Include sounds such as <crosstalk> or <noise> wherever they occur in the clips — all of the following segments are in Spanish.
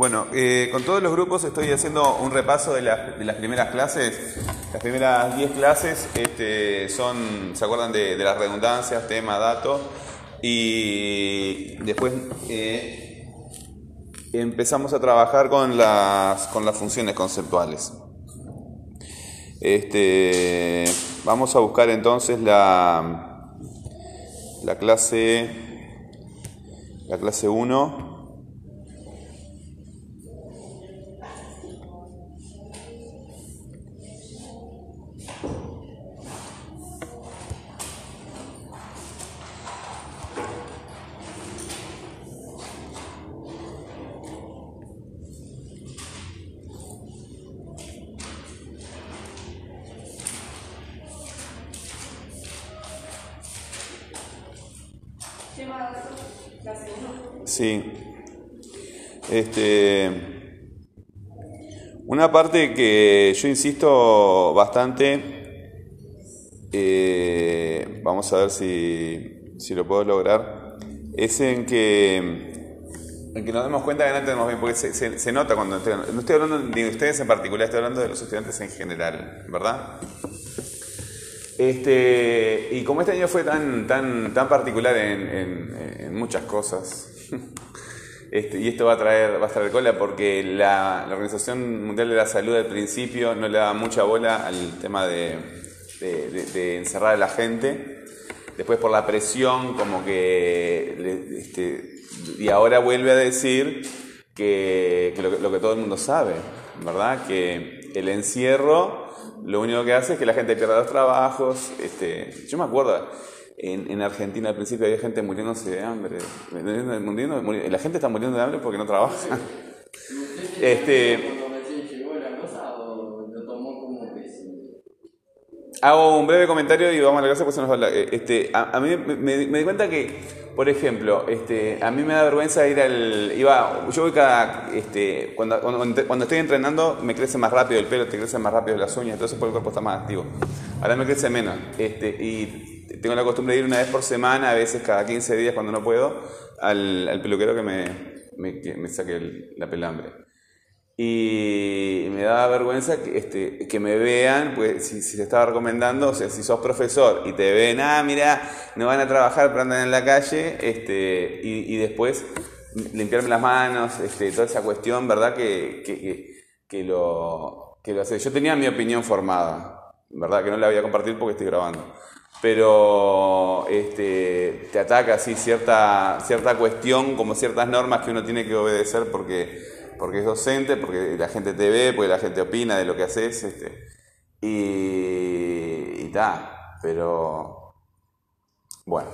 Bueno, eh, con todos los grupos estoy haciendo un repaso de, las primeras clases. Las primeras 10 clases este, son, ¿se acuerdan de, las redundancias, tema, dato? Y después eh, empezamos a trabajar con las, con las funciones conceptuales. Este, vamos a buscar entonces la, la clase la clase 1 Este, una parte que yo insisto bastante, eh, vamos a ver si, si, lo puedo lograr, es en que, en que nos demos cuenta que no entendemos bien, porque se, nota cuando no estoy hablando de ustedes en particular, estoy hablando de los estudiantes en general, ¿verdad? Este, y como este año fue tan, tan, tan particular en, muchas cosas, <laughs> este, y esto va a traer, va a traer cola porque la, Organización Mundial de la Salud al principio no le daba mucha bola al tema de, encerrar a la gente. Después por la presión, como que, este, y ahora vuelve a decir que, lo, lo que todo el mundo sabe, ¿verdad? Que el encierro lo único que hace es que la gente pierda los trabajos. Este, yo me acuerdo, en, en Argentina al principio había gente muriéndose de hambre. la gente está muriendo de hambre porque no trabaja. Este, Hago un breve comentario y vamos a la casa, pues se nos va Este, a, mí me, me, di cuenta que, por ejemplo, este, a mí me da vergüenza ir al. Iba, yo voy cada. Este, cuando, cuando, estoy entrenando, me crece más rápido el pelo, te crece más rápido las uñas, entonces por el cuerpo está más activo. Ahora me crece menos. Este, y tengo la costumbre de ir una vez por semana, a veces cada 15 días cuando no puedo, al, al peluquero que me, me, me saque la pelambre y me da vergüenza que, este, que me vean, pues si, se estaba recomendando, o sea, si sos profesor y te ven, ah, mira, no van a trabajar, pero andan en la calle, este, y, después limpiarme las manos, este, toda esa cuestión, ¿verdad? Que, que, que, lo, que lo hace. Yo tenía mi opinión formada, ¿verdad? Que no la voy a compartir porque estoy grabando. Pero este, te ataca así cierta, cierta cuestión, como ciertas normas que uno tiene que obedecer porque porque es docente, porque la gente te ve, porque la gente opina de lo que haces, este, y está, pero bueno,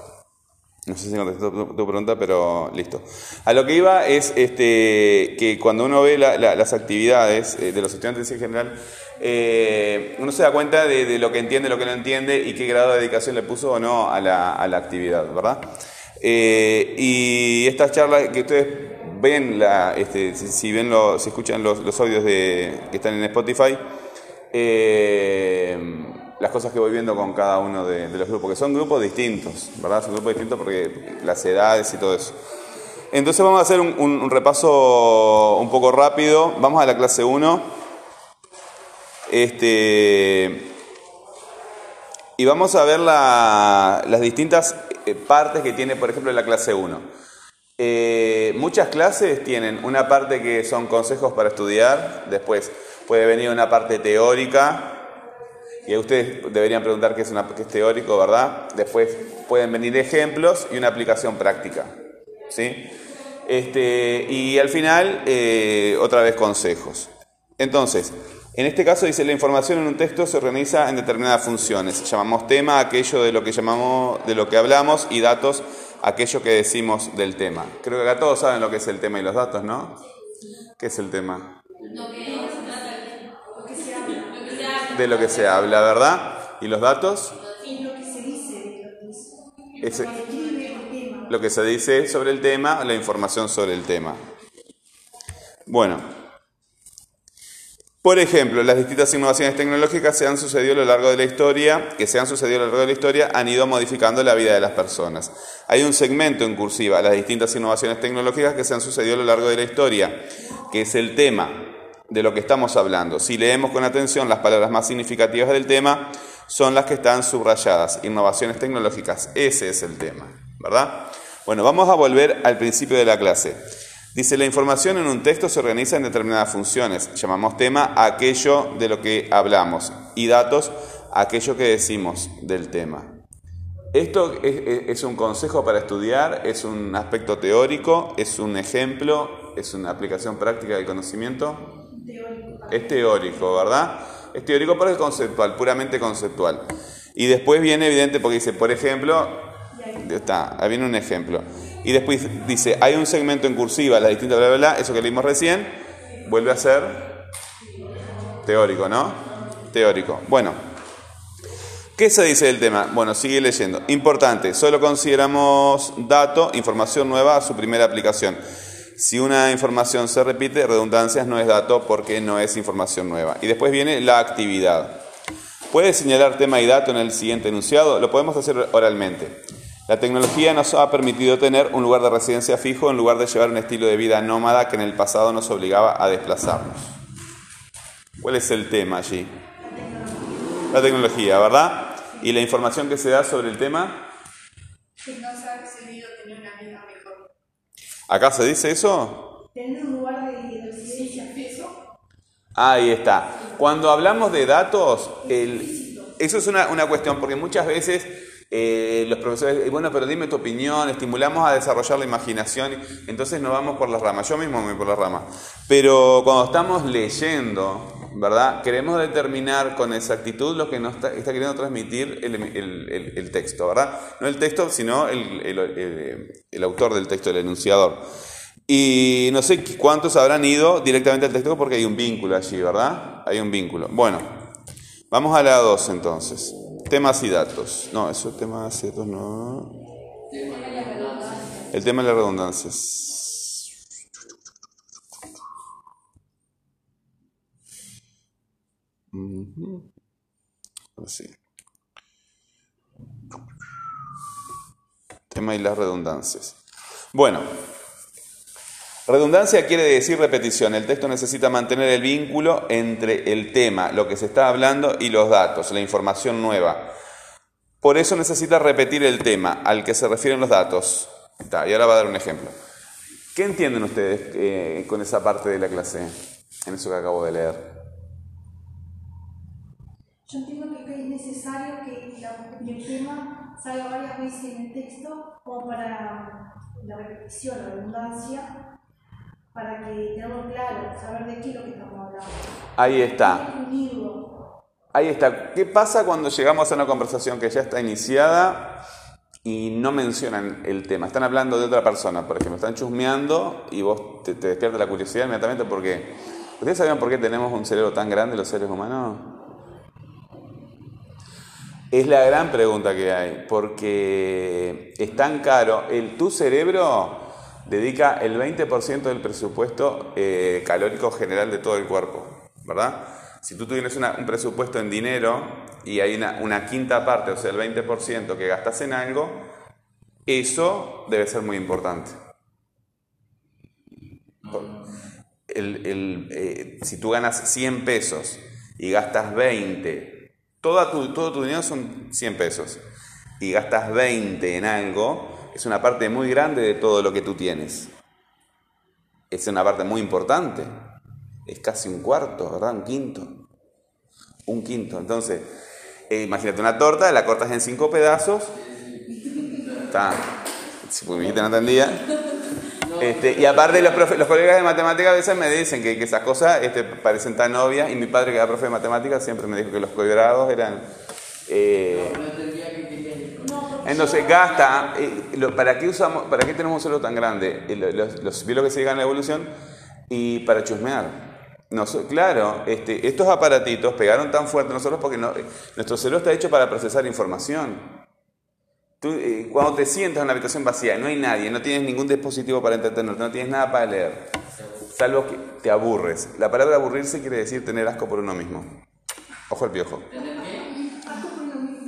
no sé si contestó tu, pregunta, pero listo. A lo que iba es este, que cuando uno ve las actividades eh, de los estudiantes en general, eh, uno se da cuenta de, lo que entiende, lo que no entiende y qué grado de dedicación le puso o no a la, actividad, ¿verdad? Eh, y estas charlas que ustedes ven, la, este, si, ven si escuchan los, los audios de, que están en Spotify, eh, las cosas que voy viendo con cada uno de, los grupos, que son grupos distintos, ¿verdad? Son grupos distintos porque las edades y todo eso. Entonces vamos a hacer un, repaso un poco rápido. Vamos a la clase 1. Este, y vamos a ver las distintas eh, partes que tiene, por ejemplo, la clase 1. Eh, muchas clases tienen una parte que son consejos para estudiar, después puede venir una parte teórica, y ustedes deberían preguntar qué es, una, qué es teórico, ¿verdad? Después pueden venir ejemplos y una aplicación práctica, ¿sí? Este, y al final, eh, otra vez consejos. Entonces, en este caso dice la información en un texto se organiza en determinadas funciones. Llamamos tema aquello de lo que llamamos, de lo que hablamos y datos aquello que decimos del tema. Creo que acá todos saben lo que es el tema y los datos, ¿no? ¿Qué es el tema? De lo que se habla, ¿verdad? ¿Y los datos? lo que se dice sobre el tema, la información sobre el tema. Bueno, por ejemplo, las distintas innovaciones tecnológicas se han sucedido a lo largo de la historia, que se han sucedido a lo largo de la historia, han ido modificando la vida de las personas. Hay un segmento en cursiva, las distintas innovaciones tecnológicas que se han sucedido a lo largo de la historia, que es el tema de lo que estamos hablando. Si leemos con atención, las palabras más significativas del tema son las que están subrayadas, innovaciones tecnológicas. Ese es el tema, ¿verdad? Bueno, vamos a volver al principio de la clase. Dice, la información en un texto se organiza en determinadas funciones. Llamamos tema aquello de lo que hablamos y datos aquello que decimos del tema. Esto es, un consejo para estudiar, es un aspecto teórico, es un ejemplo, es una aplicación práctica del conocimiento. Es teórico, ¿verdad? Es teórico pero es conceptual, puramente conceptual. Y después viene evidente porque dice, por ejemplo, está, ahí viene un ejemplo. Y después dice, hay un segmento en cursiva, la distinta bla, bla, bla, eso que leímos recién, vuelve a ser teórico, ¿no? Teórico. Bueno, ¿qué se dice del tema? Bueno, sigue leyendo. Importante, solo consideramos dato, información nueva a su primera aplicación. Si una información se repite, redundancias no es dato porque no es información nueva. Y después viene la actividad. ¿Puede señalar tema y dato en el siguiente enunciado? Lo podemos hacer oralmente. La tecnología nos ha permitido tener un lugar de residencia fijo en lugar de llevar un estilo de vida nómada que en el pasado nos obligaba a desplazarnos. ¿Cuál es el tema allí? La tecnología, ¿verdad? ¿Y la información que se da sobre el tema? ¿Acá se dice eso? Tener un lugar de residencia fijo. Ahí está. Cuando hablamos de datos, eso es una, una cuestión, porque muchas veces eh, los profesores, bueno, pero dime tu opinión, estimulamos a desarrollar la imaginación, entonces nos vamos por las ramas, yo mismo me voy por las ramas. Pero cuando estamos leyendo, ¿verdad? Queremos determinar con exactitud lo que nos está, queriendo transmitir el, texto, ¿verdad? No el texto, sino el, autor del texto, el enunciador. Y no sé cuántos habrán ido directamente al texto porque hay un vínculo allí, ¿verdad? Hay un vínculo. Bueno, vamos a la 2 entonces. Temas y datos. No, eso es temas y datos no. El tema de las redundancias. Así. Tema y las redundancias. Bueno, Redundancia quiere decir repetición. El texto necesita mantener el vínculo entre el tema, lo que se está hablando, y los datos, la información nueva. Por eso necesita repetir el tema al que se refieren los datos. y ahora va a dar un ejemplo. ¿Qué entienden ustedes eh, con esa parte de la clase, en eso que acabo de leer? Yo entiendo que es necesario que el tema salga varias veces en el texto como para la repetición, la redundancia, para que tengamos claro, saber de qué es lo que estamos hablando. Ahí está. Ahí está. ¿Qué pasa cuando llegamos a una conversación que ya está iniciada y no mencionan el tema? Están hablando de otra persona, por ejemplo, están chusmeando y vos te, te despierta la curiosidad inmediatamente porque... ¿Ustedes saben por qué tenemos un cerebro tan grande los seres humanos? Es la gran pregunta que hay, porque es tan caro. El, tu cerebro dedica el 20% del presupuesto eh, calórico general de todo el cuerpo, ¿verdad? Si tú tienes un presupuesto en dinero y hay una, quinta parte, o sea, el 20% que gastas en algo, eso debe ser muy importante. Eh, si tú ganas 100 pesos y gastas 20, toda tu, todo tu dinero son 100 pesos, y gastas 20 en algo, es una parte muy grande de todo lo que tú tienes. Es una parte muy importante. Es casi un cuarto, ¿verdad? Un quinto. Un quinto. Entonces, eh, imagínate una torta, la cortas en cinco pedazos. Está. Si mi no entendía. Este, y aparte los, los colegas de matemáticas a veces me dicen que, esas cosas este, parecen tan obvias y mi padre que era profe de matemáticas siempre me dijo que los cuadrados eran... Eh, entonces gasta, ¿para qué usamos, para qué tenemos un cerebro tan grande? Los, los que se llegan a la evolución y para chusmear. claro, este, estos aparatitos pegaron tan fuerte nosotros porque nuestro cerebro está hecho para procesar información. Eh, cuando te sientas en una habitación vacía, no hay nadie, no tienes ningún dispositivo para entretenerte, no tienes nada para leer, salvo que te aburres. La palabra aburrirse quiere decir tener asco por uno mismo. Ojo al piojo.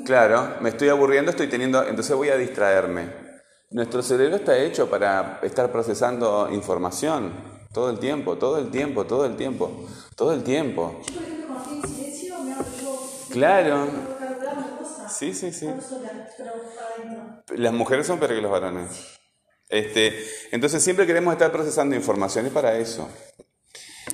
Claro, me estoy aburriendo, estoy teniendo, entonces voy a distraerme. Nuestro cerebro está hecho para estar procesando información. Todo el tiempo, todo el tiempo, todo el tiempo, todo el tiempo. Yo, por ejemplo, cuando estoy en silencio, me hago yo. Claro. Sí, sí, sí. Las mujeres son peor que los varones. Este, entonces siempre queremos estar procesando información y para eso.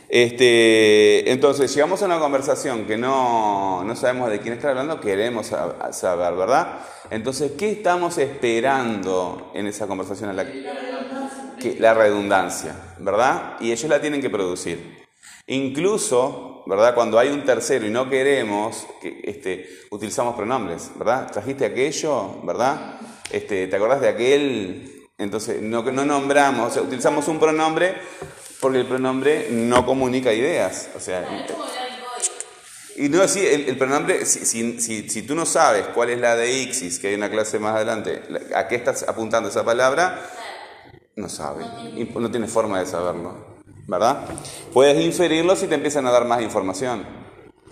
Este, entonces, llegamos a una conversación que no, no sabemos de quién está hablando, queremos sab- saber, ¿verdad? Entonces, ¿qué estamos esperando en esa conversación? La, que, la redundancia, ¿verdad? Y ellos la tienen que producir. Incluso, ¿verdad? Cuando hay un tercero y no queremos, que, este, utilizamos pronombres, ¿verdad? Trajiste aquello, ¿verdad? Este, ¿Te acordás de aquel? Entonces, no, no nombramos, o sea, utilizamos un pronombre porque el pronombre no comunica ideas. O sea, y no, sí, el, el pronombre, si, si, si, tú no sabes cuál es la de Ixis, que hay una clase más adelante, la- a qué estás apuntando esa palabra, no sabe, y no tiene forma de saberlo, ¿verdad? Puedes inferirlo si te empiezan a dar más información.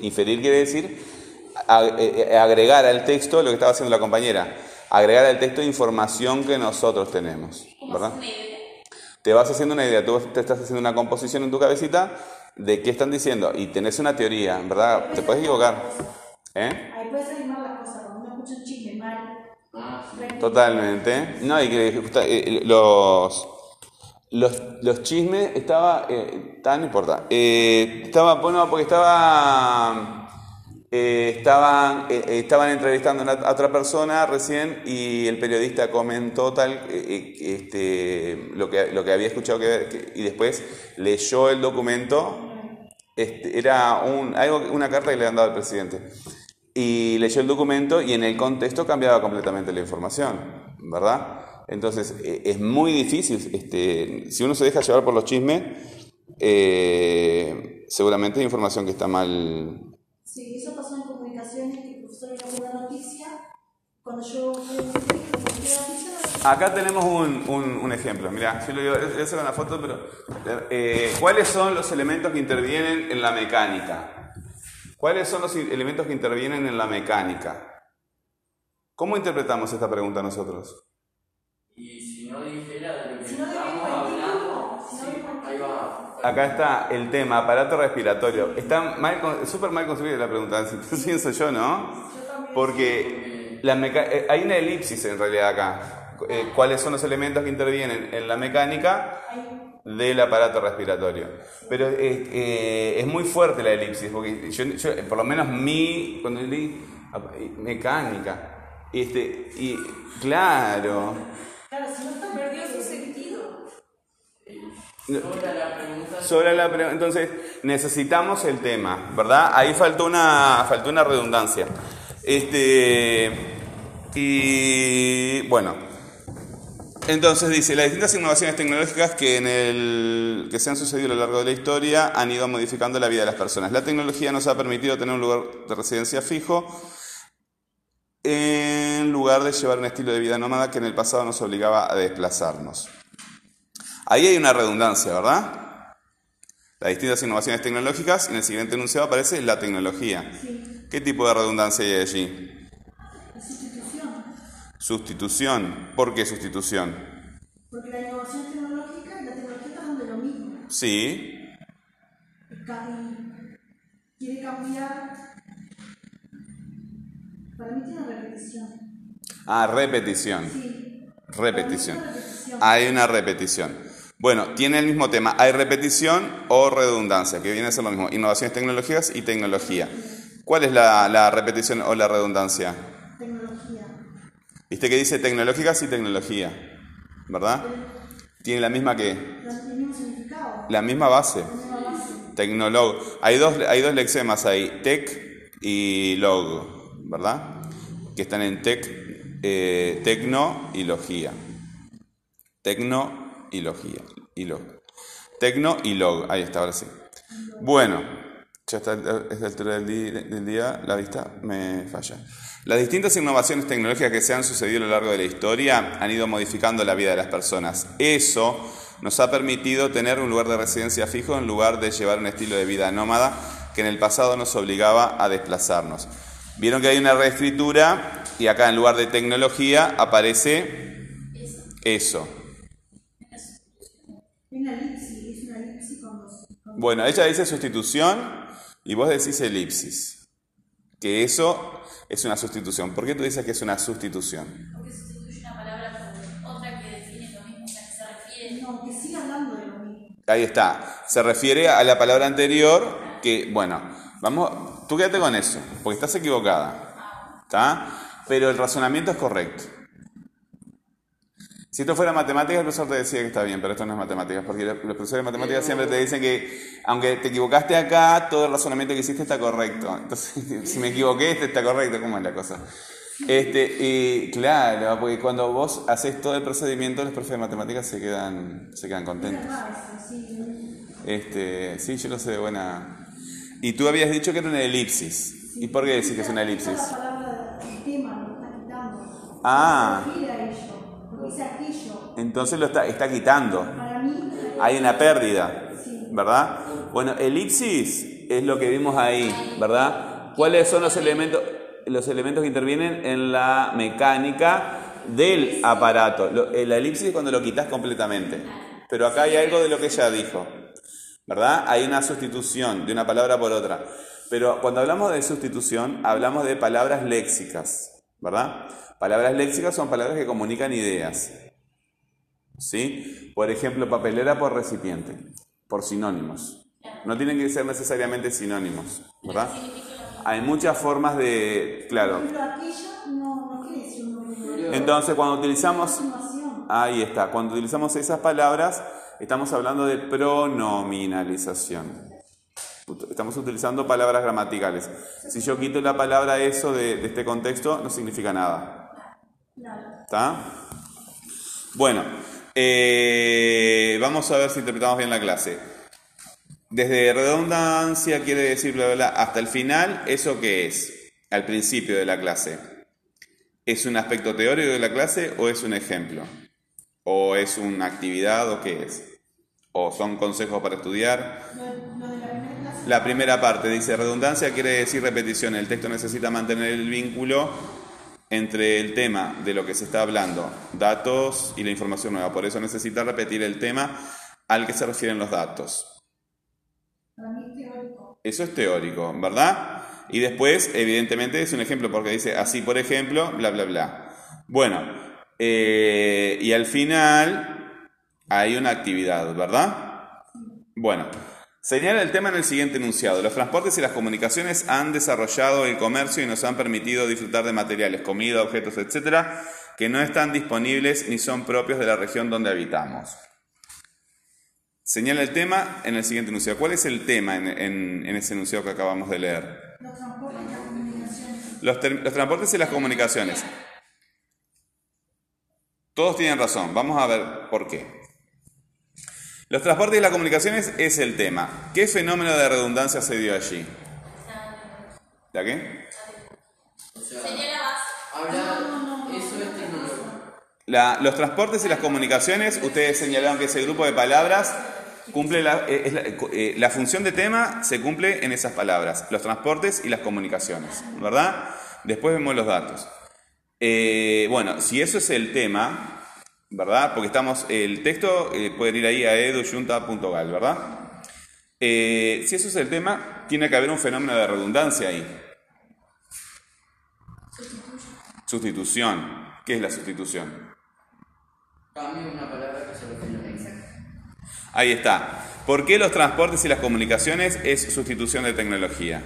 Inferir quiere decir eh, eh, agregar al texto lo que estaba haciendo la compañera, agregar al texto información que nosotros tenemos, ¿verdad? Te vas haciendo una idea, tú te estás haciendo una composición en tu cabecita de qué están diciendo y tenés una teoría, ¿verdad? Te puedes equivocar, ¿eh? Ahí puedes animar la cosa, cuando uno escucha un chisme mal. repite. Totalmente. No, y que justa- eh, los, los, los chismes estaba. Eh, tan no importa. Eh, estaba, bueno, porque estaba. Eh, estaban, eh, eh, estaban entrevistando a otra persona recién y el periodista comentó tal eh, eh, este, lo, que, lo que había escuchado que, y después leyó el documento. Este, era un, algo, una carta que le han dado al presidente. Y leyó el documento y en el contexto cambiaba completamente la información, ¿verdad? Entonces, es muy difícil, este, si uno se deja llevar por los chismes, seguramente hay información que está mal. Sí, era una noticia. Cuando yo la Acá tenemos un, un- un ejemplo, mirá, yo le digo, voy a sacar una foto, pero eh, ¿cuáles son los elementos que intervienen en la mecánica? ¿Cuáles son los elementos que intervienen en la mecánica? ¿Cómo interpretamos esta pregunta nosotros? Y si no dijera de lo que Si no estamos hablando, si no sí, ahí va. Acá está el tema, aparato respiratorio. Está mal, súper mal construida la pregunta, <laughs> pienso yo, ¿no? Porque eh, hay una elipsis en realidad acá. Eh, ¿Cuáles son los elementos que intervienen en la mecánica del aparato respiratorio? Pero eh, eh, es muy fuerte la elipsis, porque yo, por lo menos mi, cuando leí mecánica, este, y claro, claro, si no está sentido. Sobre la pregunta, Sobre la pre- entonces necesitamos el tema, ¿verdad? Ahí faltó una, faltó una redundancia. Este, y bueno, entonces dice, las distintas innovaciones tecnológicas que, en el, que se han sucedido a lo largo de la historia han ido modificando la vida de las personas. La tecnología nos ha permitido tener un lugar de residencia fijo en lugar de llevar un estilo de vida nómada que en el pasado nos obligaba a desplazarnos. Ahí hay una redundancia, ¿verdad? Las distintas innovaciones tecnológicas, y en el siguiente enunciado aparece la tecnología. ¿Qué tipo de redundancia hay allí? la sustitución. Sustitución. ¿Por qué sustitución? Porque la innovación tecnológica y la tecnología están de lo mismo. Sí. Quiere cambiar. Para mí tiene repetición. Ah, repetición. Sí. Repetición. Hay una repetición. Bueno, tiene el mismo tema. Hay repetición o redundancia, que viene a ser lo mismo. Innovaciones tecnológicas y tecnología. ¿Cuál es la, la repetición o la redundancia? Tecnología. Viste que dice tecnológicas y tecnología, ¿verdad? Tiene la misma que. La misma base. Tecnolog. Hay dos, hay dos lexemas ahí, tech y log, ¿verdad? Que están en tech, eh, tecno y logía. Tecno y logía. Y log. Tecno y log. Ahí está, ahora sí. Bueno, ya está, es la altura del día, la vista me falla. Las distintas innovaciones tecnológicas que se han sucedido a lo largo de la historia han ido modificando la vida de las personas. Eso nos ha permitido tener un lugar de residencia fijo en lugar de llevar un estilo de vida nómada que en el pasado nos obligaba a desplazarnos. Vieron que hay una reescritura y acá en lugar de tecnología aparece eso. Es una elipsis, es una elipsis. elipsis cuando, cuando Bueno, ella dice sustitución y vos decís elipsis. Que eso es una sustitución. ¿Por qué tú dices que es una sustitución? Porque sustituye una palabra por otra que define lo mismo, o sea, que se refiere. no, que siga hablando de lo mismo. Ahí está. Se refiere a la palabra anterior que, bueno, vamos, tú quédate con eso, porque estás equivocada. ¿Está? Pero el razonamiento es correcto. Si esto fuera matemáticas, el profesor te decía que está bien, pero esto no es matemáticas, porque los profesores de matemáticas siempre te dicen que, aunque te equivocaste acá, todo el razonamiento que hiciste está correcto. Entonces, <laughs> si me equivoqué, este está correcto, ¿cómo es la cosa? Este, y claro, porque cuando vos haces todo el procedimiento, los profes de matemáticas se quedan, se quedan contentos. Este, sí, yo lo sé de buena. Y tú habías dicho que era una elipsis. ¿Y por qué decís que es una elipsis? Ah. Se refiere a ello, porque dice aquello. Entonces lo está, está quitando. Hay una pérdida. ¿verdad? Bueno, elipsis es lo que vimos ahí, ¿verdad? ¿Cuáles son los elementos, los elementos que intervienen en la mecánica del aparato? Eh, la elipsis es cuando lo quitas completamente. Pero acá hay algo de lo que ella dijo, ¿verdad? Hay una sustitución de una palabra por otra. Pero cuando hablamos de sustitución, hablamos de palabras léxicas, ¿verdad? Palabras léxicas son palabras que comunican ideas. ¿Sí? Por ejemplo, papelera por recipiente, por sinónimos. No tienen que ser necesariamente sinónimos, ¿verdad? Hay muchas formas de... Claro. Entonces, cuando utilizamos... Ahí está. Cuando utilizamos esas palabras, estamos hablando de pronominalización. Estamos utilizando palabras gramaticales. Si yo quito la palabra eso de, de este contexto, no significa nada. ¿Está? Bueno, eh, vamos a ver si interpretamos bien la clase. Desde redundancia quiere decir bla, bla, bla, hasta el final, ¿eso qué es? Al principio de la clase. ¿Es un aspecto teórico de la clase o es un ejemplo? ¿O es una actividad o qué es? ¿O son consejos para estudiar? La primera parte dice redundancia quiere decir repetición. El texto necesita mantener el vínculo entre el tema de lo que se está hablando, datos y la información nueva. Por eso necesita repetir el tema al que se refieren los datos. Eso es teórico, ¿verdad? Y después, evidentemente, es un ejemplo porque dice así, por ejemplo, bla, bla, bla. Bueno, eh, y al final hay una actividad, ¿verdad? Bueno, señala el tema en el siguiente enunciado. Los transportes y las comunicaciones han desarrollado el comercio y nos han permitido disfrutar de materiales, comida, objetos, etcétera, que no están disponibles ni son propios de la región donde habitamos. Señala el tema en el siguiente enunciado. ¿Cuál es el tema en, en- en ese enunciado que acabamos de leer? Los transportes y las comunicaciones. Los transportes y las comunicaciones. Todos tienen razón. Vamos a ver por qué. Los transportes y las comunicaciones es el tema. ¿Qué fenómeno de redundancia se dio allí? ¿La qué? O sea, eso es. La- los transportes y las comunicaciones, ustedes señalaron que ese grupo de palabras cumple la, eh, eh, la función de tema se cumple en esas palabras, los transportes y las comunicaciones, ¿verdad? Después vemos los datos. Eh, bueno, si eso es el tema, ¿verdad? Porque estamos, el texto, eh, pueden ir ahí a eduyunta.gal, ¿verdad? Eh, si eso es el tema, tiene que haber un fenómeno de redundancia ahí. Sustitución. ¿Qué es la sustitución? Cambia una palabra que se refiere a Ahí está. ¿Por qué los transportes y las comunicaciones es sustitución de tecnología?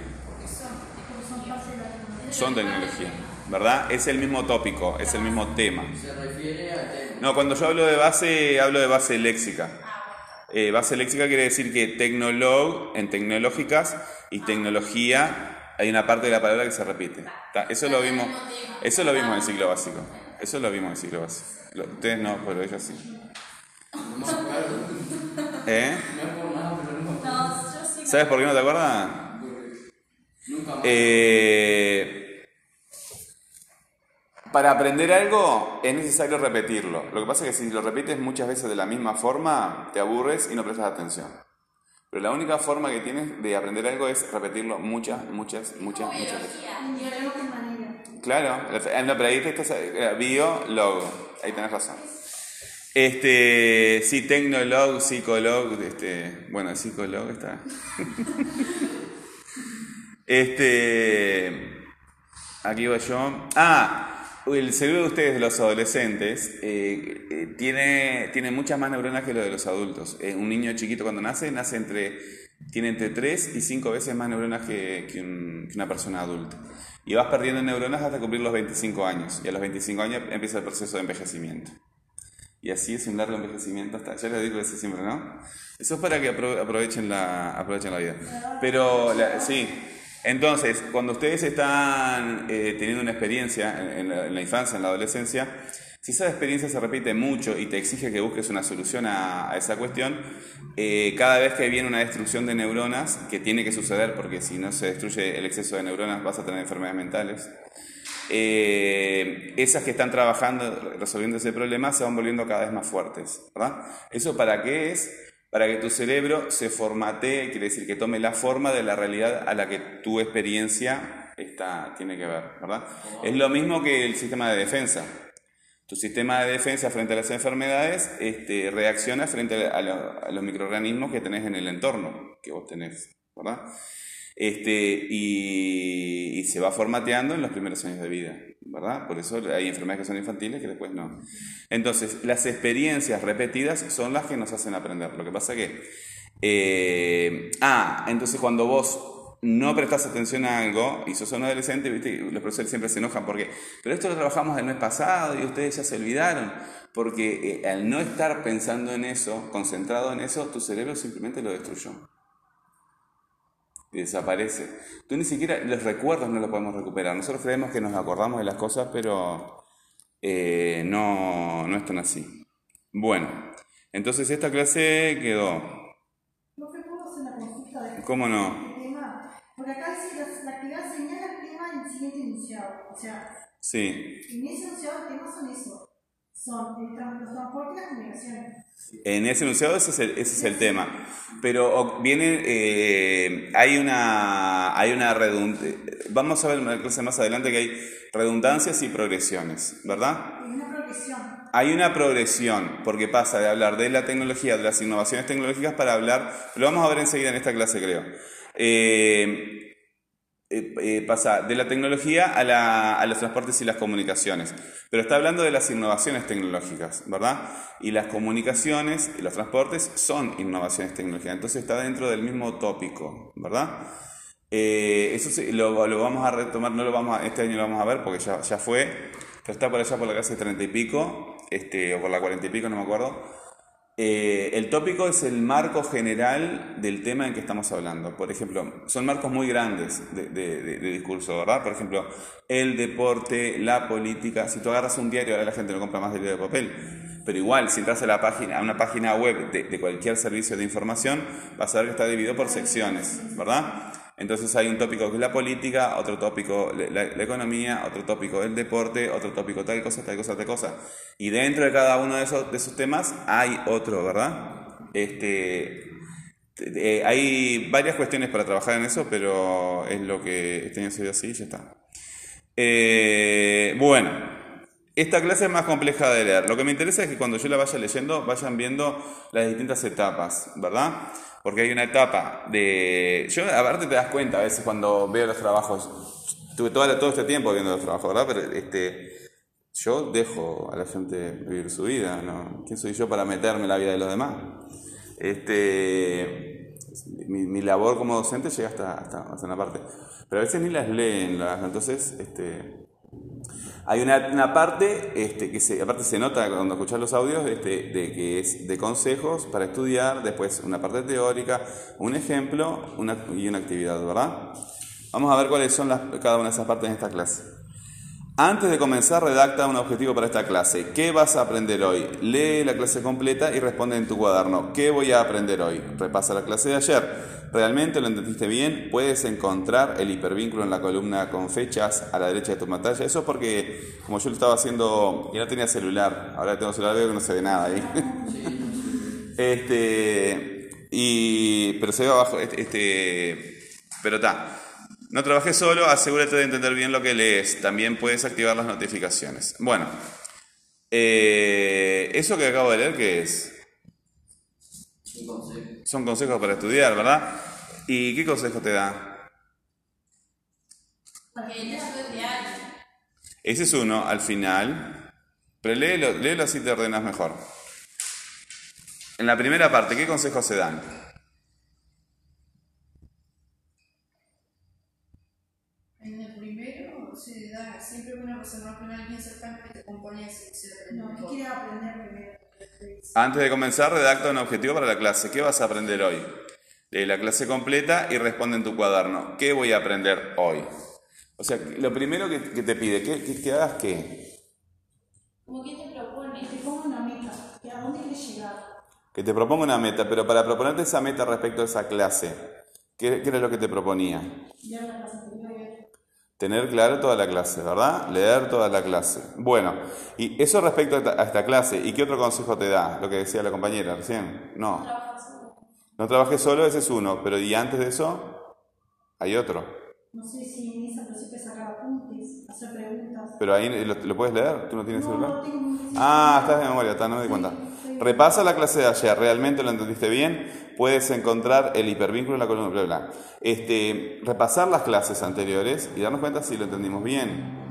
Son tecnología, ¿verdad? Es el mismo tópico, es el mismo tema. Se refiere tema. No, cuando yo hablo de base, hablo de base léxica. Eh, base léxica quiere decir que tecnolog, en tecnológicas y tecnología, hay una parte de la palabra que se repite. Eso lo vimos, eso lo vimos en ciclo básico. Eso lo vimos en ciclo básico. Ustedes no, pero ellos sí. <laughs> ¿Eh? Sí. ¿Sabes por qué no te acuerdas? Eh, para aprender algo es necesario repetirlo. Lo que pasa es que si lo repites muchas veces de la misma forma, te aburres y no prestas atención. Pero la única forma que tienes de aprender algo es repetirlo muchas, muchas, muchas, muchas veces. Claro, eh, no, pero ahí te estás, eh, bio, logo, ahí tenés razón. Este, sí, tecnolog, psicolog, este, bueno, psicolog está. <laughs> este, aquí voy yo. Ah, el cerebro de ustedes, de los adolescentes, eh, eh, tiene, tiene muchas más neuronas que lo de los adultos. Eh, un niño chiquito cuando nace, nace entre, tiene entre 3 y 5 veces más neuronas que, que un- que una persona adulta. Y vas perdiendo neuronas hasta cumplir los 25 años. Y a los 25 años empieza el proceso de envejecimiento. Y así es un largo envejecimiento hasta, ya les digo eso siempre, ¿no? Eso es para que apro- aprovechen la, aprovechen la vida. Pero, la- sí, entonces, cuando ustedes están eh, teniendo una experiencia en, en la, en la infancia, en la adolescencia, si esa experiencia se repite mucho y te exige que busques una solución a, a esa cuestión, eh, cada vez que viene una destrucción de neuronas, que tiene que suceder porque si no se destruye el exceso de neuronas vas a tener enfermedades mentales, eh, esas que están trabajando, resolviendo ese problema, se van volviendo cada vez más fuertes, ¿verdad? ¿Eso para qué es? Para que tu cerebro se formatee, quiere decir que tome la forma de la realidad a la que tu experiencia está, tiene que ver, ¿verdad? Es lo mismo que el sistema de defensa. Tu sistema de defensa frente a las enfermedades este, reacciona frente a, lo- a los microorganismos que tenés en el entorno que vos tenés, ¿verdad? Este, y, y se va formateando en los primeros años de vida, ¿verdad? Por eso hay enfermedades que son infantiles que después no. Entonces, las experiencias repetidas son las que nos hacen aprender. Lo que pasa que... eh, ah, entonces cuando vos no prestas atención a algo y sos un adolescente, los profesores siempre se enojan porque, pero esto lo trabajamos el mes pasado y ustedes ya se olvidaron, porque eh, al no estar pensando en eso, concentrado en eso, tu cerebro simplemente lo destruyó desaparece. Tú ni siquiera los recuerdos no los podemos recuperar. Nosotros creemos que nos acordamos de las cosas, pero eh, no, no es tan así. Bueno, entonces esta clase quedó. ¿No puedo hacer una consulta de ¿Cómo no? este? Porque acá dice la, la actividad señala el tema en el siguiente enunciado. O sea, Sí. en ese enunciado el tema son eso. Son el los transportes y las comunicaciones. En ese enunciado ese es el, ese es el tema. Pero viene, eh, hay una, hay una redundancia, vamos a ver en la clase más adelante que hay redundancias y progresiones, ¿verdad? Es una progresión. Hay una progresión, porque pasa de hablar de la tecnología, de las innovaciones tecnológicas, para hablar, lo vamos a ver enseguida en esta clase, creo. Eh, eh, eh, pasa de la tecnología a, la- a los transportes y las comunicaciones. Pero está hablando de las innovaciones tecnológicas, ¿verdad? Y las comunicaciones y los transportes son innovaciones tecnológicas. Entonces está dentro del mismo tópico, ¿verdad? Eh, eso sí, lo, vamos a retomar, no lo vamos a- este año lo vamos a ver porque ya, ya fue, ya está por allá por la clase 30 y pico, este, o por la 40 y pico, no me acuerdo. Eh, el tópico es el marco general del tema en que estamos hablando. Por ejemplo, son marcos muy grandes de, discurso, ¿verdad? Por ejemplo, el deporte, la política. Si tú agarras un diario, ahora la gente no compra más diario de papel. Pero igual, si entras a, la página, a una página web de cualquier servicio de información, vas a ver que está dividido por secciones, ¿verdad? Entonces hay un tópico que es la política, otro tópico la, economía, otro tópico el deporte, otro tópico tal cosa, tal cosa, tal cosa. Y dentro de cada uno de esos, de esos temas hay otro, ¿verdad? Este, eh, hay varias cuestiones para trabajar en eso, pero es lo que este año se dio así y ya está. Eh, bueno, esta clase es más compleja de leer. Lo que me interesa es que cuando yo la vaya leyendo vayan viendo las distintas etapas, ¿verdad? Porque hay una etapa de... Yo, aparte te das cuenta a veces cuando veo los trabajos, tuve todo, todo este tiempo viendo los trabajos, ¿verdad? Pero este, yo dejo a la gente vivir su vida, ¿no? ¿Quién soy yo para meterme en la vida de los demás? Este, mi, mi labor como docente llega hasta, hasta, hasta una parte. Pero a veces ni las leen, las, entonces este, hay una, una parte este, que se, aparte se nota cuando escuchas los audios este, de que es de consejos para estudiar, después una parte teórica, un ejemplo una, y una actividad, ¿verdad? Vamos a ver cuáles son cada una de esas partes en esta clase. Antes de comenzar, redacta un objetivo para esta clase. ¿Qué vas a aprender hoy? Lee la clase completa y responde en tu cuaderno. ¿Qué voy a aprender hoy? Repasa la clase de ayer. ¿Realmente lo entendiste bien? Puedes encontrar el hipervínculo en la columna con fechas a la derecha de tu pantalla. Eso es porque, como yo lo estaba haciendo y no tenía celular, ahora tengo celular, veo que no se ve nada ahí. <laughs> este, y, pero se ve abajo, este, este pero está. No trabajes solo, asegúrate de entender bien lo que lees. También puedes activar las notificaciones. Bueno, Eh, eso que acabo de leer, ¿qué es? Un consejo. Son consejos para estudiar, ¿verdad? ¿Y qué consejo te da? Ese es uno, al final. Pero léelo, léelo así te ordenas mejor. En la primera parte, ¿qué consejos se dan? En el primero se da que te No, ¿qué quieres aprender primero? Antes de comenzar, redacta un objetivo para la clase. ¿Qué vas a aprender hoy? Lee la clase completa y responde en tu cuaderno. ¿Qué voy a aprender hoy? O sea, lo primero que, que te pide, que, que, que hagas qué? Como que te propone. Te pongo una meta, que ¿a dónde quieres llegar? Que te proponga una meta, pero para proponerte esa meta respecto a esa clase, ¿qué, qué era lo que te proponía? Ya en la clase anterior. Tener claro toda la clase, ¿verdad? Leer toda la clase. Bueno, y eso respecto a esta, clase. ¿Y qué otro consejo te da? Lo que decía la compañera recién. No. No trabajes solo, ese es uno. Pero ¿y antes de eso? Hay otro. No sé si en esa puedes sacar apuntes, hacer preguntas. Pero ahí lo, lo puedes leer. ¿Tú no tienes No, celular? no tengo Ah, estás de memoria, está, no me di cuenta. Repasa la clase de ayer, realmente lo entendiste bien. Puedes encontrar el hipervínculo en la columna, bla, bla. Este, repasar las clases anteriores y darnos cuenta si lo entendimos bien.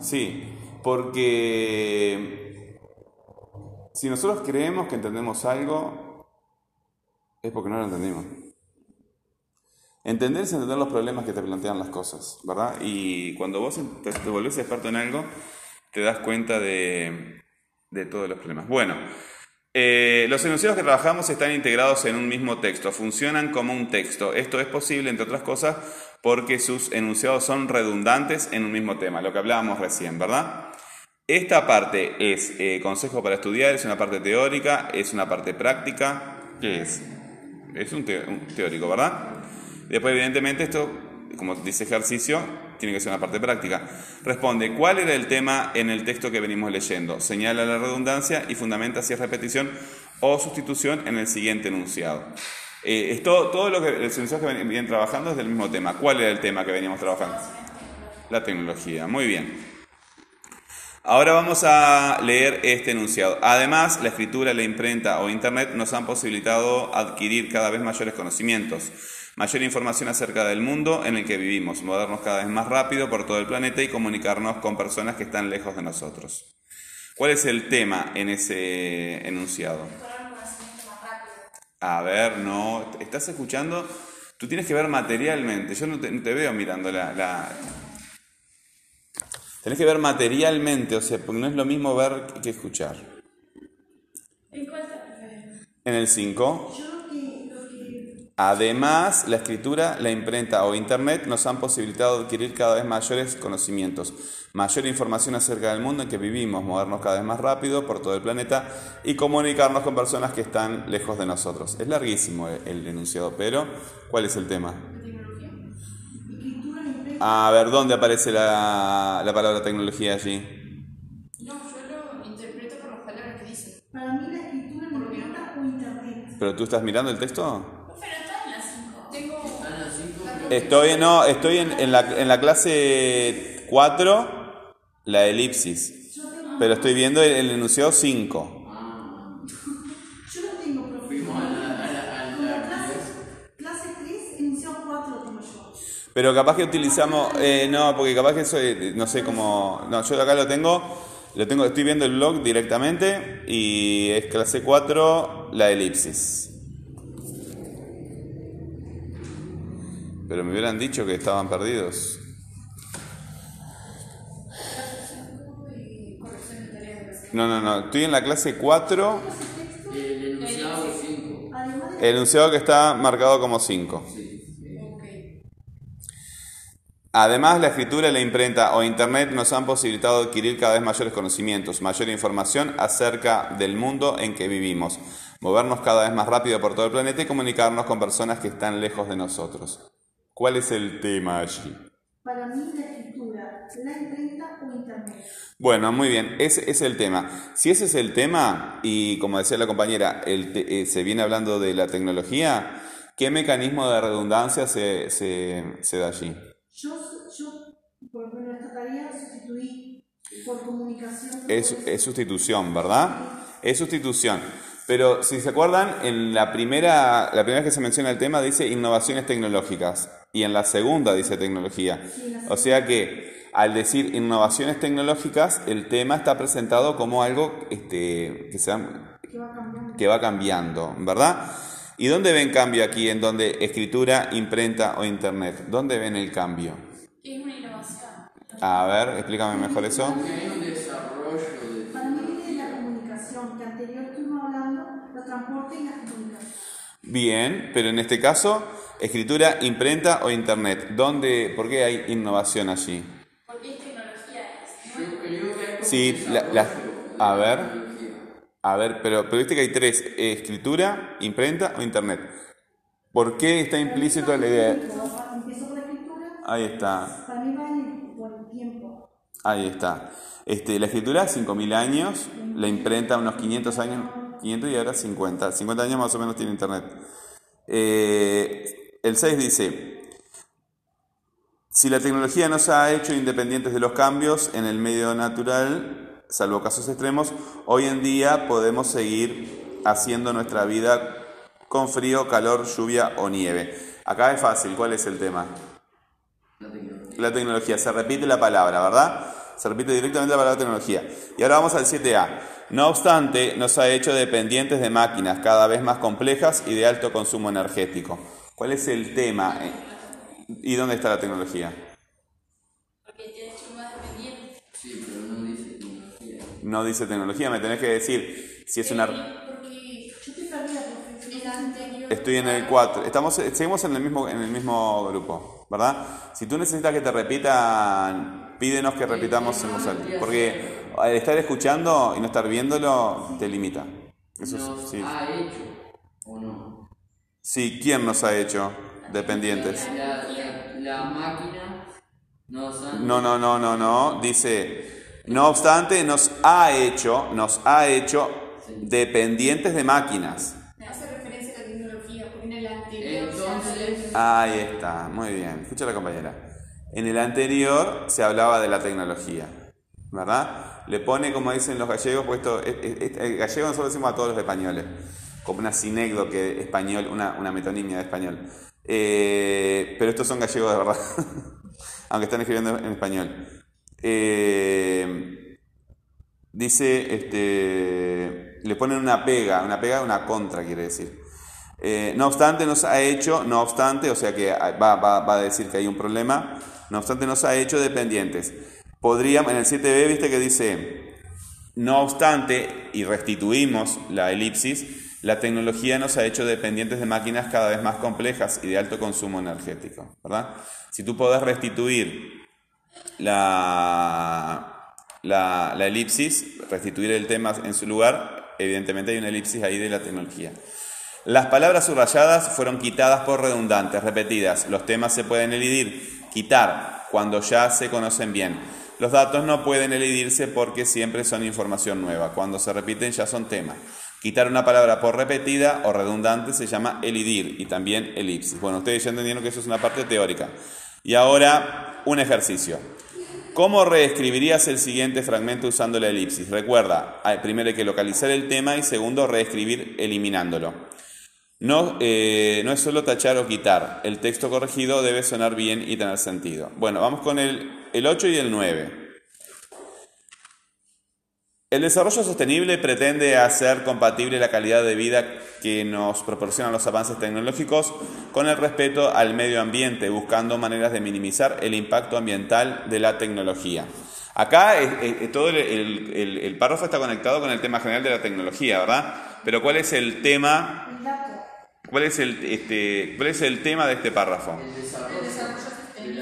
Sí, porque si nosotros creemos que entendemos algo, es porque no lo entendimos. Entender es entender los problemas que te plantean las cosas, ¿verdad? Y cuando vos te volvés experto en algo, te das cuenta de, de todos los problemas. Bueno, eh, los enunciados que trabajamos están integrados en un mismo texto, funcionan como un texto. Esto es posible, entre otras cosas, porque sus enunciados son redundantes en un mismo tema, lo que hablábamos recién, ¿verdad? Esta parte es eh, consejo para estudiar, es una parte teórica, es una parte práctica. ¿Qué es? Es un, un teórico, ¿verdad? Después, evidentemente, esto, como dice ejercicio, tiene que ser una parte práctica. Responde, ¿cuál era el tema en el texto que venimos leyendo? Señala la redundancia y fundamenta si es repetición o sustitución en el siguiente enunciado. Eh, es todo, todo lo que los enunciados que vienen trabajando es del mismo tema. ¿Cuál era el tema que veníamos trabajando? La tecnología. Muy bien. Ahora vamos a leer este enunciado. Además, la escritura, la imprenta o Internet nos han posibilitado adquirir cada vez mayores conocimientos, mayor información acerca del mundo en el que vivimos, movernos cada vez más rápido por todo el planeta y comunicarnos con personas que están lejos de nosotros. ¿Cuál es el tema en ese enunciado? A ver, no, ¿estás escuchando? Tú tienes que ver materialmente, yo no te, no te veo mirando la, la- Tenés que ver materialmente, o sea, porque no es lo mismo ver que escuchar. ¿En cuál? En el 5, Yo lo que, lo que además, la escritura, la imprenta o Internet nos han posibilitado adquirir cada vez mayores conocimientos, mayor información acerca del mundo en que vivimos, movernos cada vez más rápido por todo el planeta y comunicarnos con personas que están lejos de nosotros. Es larguísimo el, enunciado, pero ¿cuál es el tema? escritura, imprenta, A ver, ¿dónde aparece la, la palabra tecnología allí? No, yo lo interpreto por las palabras que dice. para mí la escritura, la imprenta o internet. ¿Pero tú estás mirando el texto? Pero está en las 5. Tengo Están las cinco, pero Estoy, no, estoy en, la, en la clase 4, la elipsis. Pero estoy viendo el, el enunciado 5. yo lo tengo, profe. fuimos a la, a la, a Con la la clase, clase 3, enunciado 4 lo tengo yo. Pero capaz que utilizamos, eh, no, porque capaz que eh, no sé cómo, no, yo acá lo tengo, lo tengo, estoy viendo el blog directamente y es clase 4, la elipsis. Pero me hubieran dicho que estaban perdidos. No, no, no, estoy en la clase 4, el enunciado 5. Además de el enunciado que está marcado como 5. Ok. Además, la escritura, la imprenta o Internet nos han posibilitado adquirir cada vez mayores conocimientos, mayor información acerca del mundo en que vivimos, movernos cada vez más rápido por todo el planeta y comunicarnos con personas que están lejos de nosotros. ¿Cuál es el tema allí? para mí la escritura, la imprenta o internet. Bueno, muy bien, ese es el tema. Si ese es el tema, y como decía la compañera, el te- eh, se viene hablando de la tecnología, ¿qué mecanismo de redundancia se, se- se da allí? Yo, yo, por ejemplo, esta tarea sustituí por comunicación. Es, es sustitución, ¿verdad? Es sustitución. Pero si se acuerdan, en la primera, la primera vez que se menciona el tema dice innovaciones tecnológicas y en la segunda dice tecnología. O sea que al decir innovaciones tecnológicas, el tema está presentado como algo este, que, se ha- que va cambiando. ¿verdad? ¿Y dónde ven cambio aquí en donde escritura, imprenta o internet? ¿Dónde ven el cambio? ¿Qué es una innovación? A ver, explícame mejor eso. Porque hay un desarrollo de. Para mí viene de la comunicación, que anterior estuvimos hablando, los transportes y la comunicación. Bien, pero en este caso, escritura, imprenta o internet. ¿Dónde, ¿Por qué hay innovación allí? Porque es tecnología. Es, Yo creo que hay como Sí, la- la- a ver. A ver, pero, pero viste que hay tres, eh, escritura, imprenta o internet. ¿Por qué está implícito la idea? Ahí está, para mí va en- por el tiempo. ahí está. Este, la escritura, 5.000 años, la imprenta, unos 500 años, 500 y ahora 50. 50 años más o menos tiene internet. Eh, el 6 dice, si la tecnología nos ha hecho independientes de los cambios en el medio natural, salvo casos extremos, hoy en día podemos seguir haciendo nuestra vida con frío, calor, lluvia o nieve. Acá es fácil, ¿cuál es el tema? La tecnología. La tecnología, se repite la palabra, ¿verdad? Se repite directamente la palabra tecnología. Y ahora vamos al 7A. No obstante, nos ha hecho dependientes de máquinas cada vez más complejas y de alto consumo energético. ¿Cuál es el tema? eh? ¿Y dónde está la tecnología? porque te ha hecho más dependiente. Sí, pero no dice tecnología. No dice tecnología, me tenés que decir si es una... Porque yo estoy perdida, profe. El anterior. Estoy en el 4. Estamos, seguimos en el, mismo, en el mismo grupo, ¿verdad? Si tú necesitas que te repitan, pídenos que repitamos en voz alta. Porque al estar escuchando y no estar viéndolo, te limita. Eso ¿Nos es- sí. ha hecho o no? Sí, ¿quién nos ha hecho dependientes? La, la, la máquina nos ha. No, no, no, no, no. Dice, no obstante, nos ha hecho, nos ha hecho dependientes de máquinas. Hace referencia a la tecnología, porque en el anterior. Entonces, Ahí está, muy bien. Escucha la compañera. En el anterior se hablaba de la tecnología, ¿verdad? Le pone, como dicen los gallegos, puesto, es- es- es- el gallego nosotros decimos a todos los españoles, como una sinécdoque español, una, una metonimia de español. Eh, pero estos son gallegos de verdad, <laughs> aunque están escribiendo en español. Eh, dice, este, le ponen una pega, una pega, una contra quiere decir. Eh, no obstante, nos ha hecho, no obstante, o sea que va, va- va a decir que hay un problema, no obstante, nos ha hecho dependientes. Podríamos, en el 7b, viste que dice, no obstante, y restituimos la elipsis, la tecnología nos ha hecho dependientes de máquinas cada vez más complejas y de alto consumo energético, ¿verdad? Si tú podés restituir la, la, la elipsis, restituir el tema en su lugar, evidentemente hay una elipsis ahí de la tecnología. Las palabras subrayadas fueron quitadas por redundantes, repetidas. Los temas se pueden elidir, quitar, cuando ya se conocen bien. Los datos no pueden elidirse porque siempre son información nueva. Cuando se repiten ya son temas. Quitar una palabra por repetida o redundante se llama elidir y también elipsis. Bueno, ustedes ya entendieron que eso es una parte teórica. Y ahora, un ejercicio. ¿Cómo reescribirías el siguiente fragmento usando la elipsis? Recuerda, hay- primero hay que localizar el tema y segundo, reescribir eliminándolo. No, eh, no es solo tachar o quitar, el texto corregido debe sonar bien y tener sentido. Bueno, vamos con el, el 8 y el 9. El desarrollo sostenible pretende hacer compatible la calidad de vida que nos proporcionan los avances tecnológicos con el respeto al medio ambiente, buscando maneras de minimizar el impacto ambiental de la tecnología. Acá eh, eh, todo el, párrafo está conectado con el tema general de la tecnología, ¿verdad? Pero ¿cuál es el tema? ¿Cuál es el, este, ¿cuál es el tema de este párrafo? el desarrollo.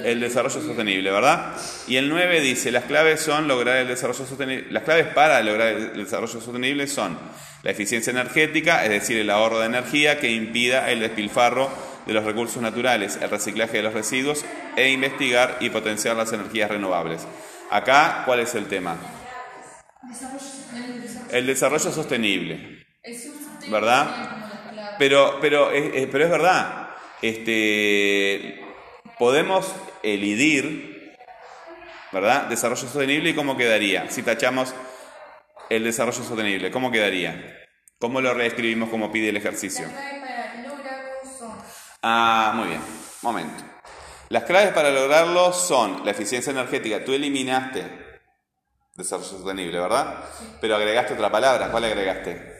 El desarrollo sostenible, ¿verdad? Y el 9 dice, las claves son lograr el desarrollo sostenible, las claves para lograr el desarrollo sostenible son la eficiencia energética, es decir, el ahorro de energía que impida el despilfarro de los recursos naturales, el reciclaje de los residuos e investigar y potenciar las energías renovables. Acá, ¿cuál es el tema? El desarrollo sostenible. ¿Verdad? Pero, pero, pero es verdad. Este, podemos elidir ¿verdad? Desarrollo sostenible y cómo quedaría. Si tachamos el desarrollo sostenible, ¿cómo quedaría? ¿Cómo lo reescribimos como pide el ejercicio? Ah, muy bien. Momento. Las claves para lograrlo son la eficiencia energética. Tú eliminaste desarrollo sostenible, ¿verdad? Pero agregaste otra palabra. ¿Cuál agregaste?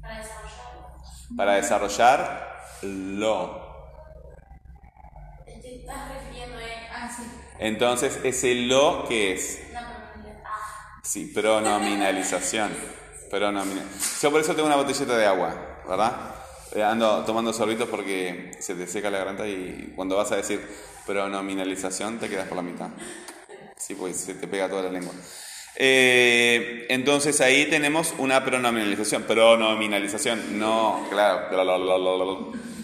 Para desarrollarlo. Para desarrollarlo. Estás refiriendo a Ah, sí. Entonces, ese lo que es. Ah, Sí, pronominalización. Pronomina- Yo por eso tengo una botellita de agua, ¿verdad? Eh, Ando tomando sorbitos porque se te seca la garganta y cuando vas a decir pronominalización te quedas por la mitad. Sí, pues se te pega toda la lengua. Eh, entonces ahí tenemos una pronominalización. Pronominalización, no, claro.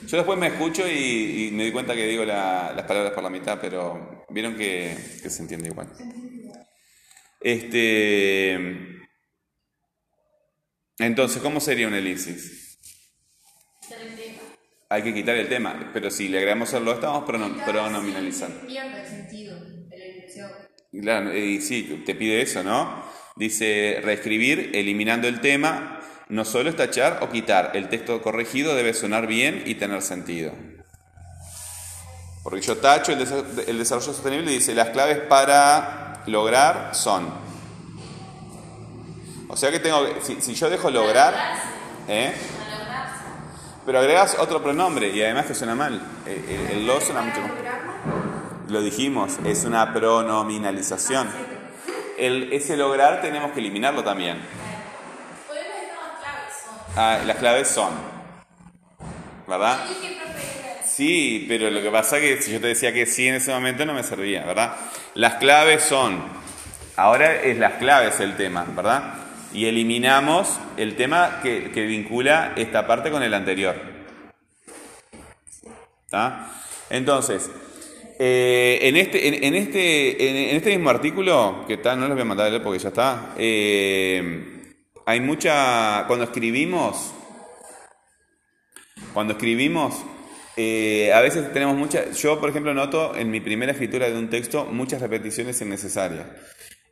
Yo después me escucho y, y me di cuenta que digo la- las palabras por la mitad, pero vieron que, que se entiende igual. Este. Entonces, ¿cómo sería un elipsis? quitar el tema. Hay que quitar el tema, pero si le agregamos el lo, estamos prono- pronominalizando. Pierde el sentido de la elección. Claro, y sí, te pide eso, ¿no? Dice reescribir eliminando el tema, no solo es tachar o quitar, el texto corregido debe sonar bien y tener sentido. Porque yo tacho el, el desarrollo sostenible y dice las claves para lograr son. O sea que tengo, si, si yo dejo lograr, ¿eh? Pero agregas otro pronombre y además que suena mal. El, el- lo suena mucho más. Lo dijimos, es una pronominalización. El, ese lograr tenemos que eliminarlo también. Podemos dejar las claves. Son. Ah, las claves son. ¿Verdad? Sí, pero lo que pasa es que si yo te decía que sí en ese momento no me servía, ¿verdad? Las claves son. Ahora es las claves el tema, ¿verdad? Y eliminamos el tema que, que vincula esta parte con el anterior. ¿Está? Entonces, eh, en, este, en, en este, en, en este mismo artículo, que está, no les voy a mandar porque ya está, eh, hay mucha. Cuando escribimos, cuando escribimos, eh, a veces tenemos muchas. Yo, por ejemplo, noto en mi primera escritura de un texto muchas repeticiones innecesarias.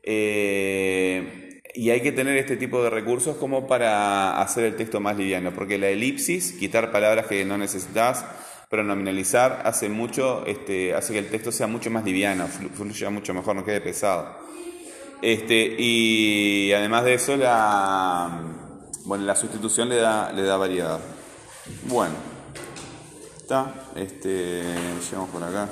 Eh, y hay que tener este tipo de recursos como para hacer el texto más liviano, porque la elipsis, quitar palabras que no necesitas, pronominalizar, hace mucho, este, hace que el texto sea mucho más liviano, flu- fluya mucho mejor, no quede pesado. Este, y además de eso, la, bueno, la sustitución le da, le da variedad. Bueno, está, este, llegamos por acá.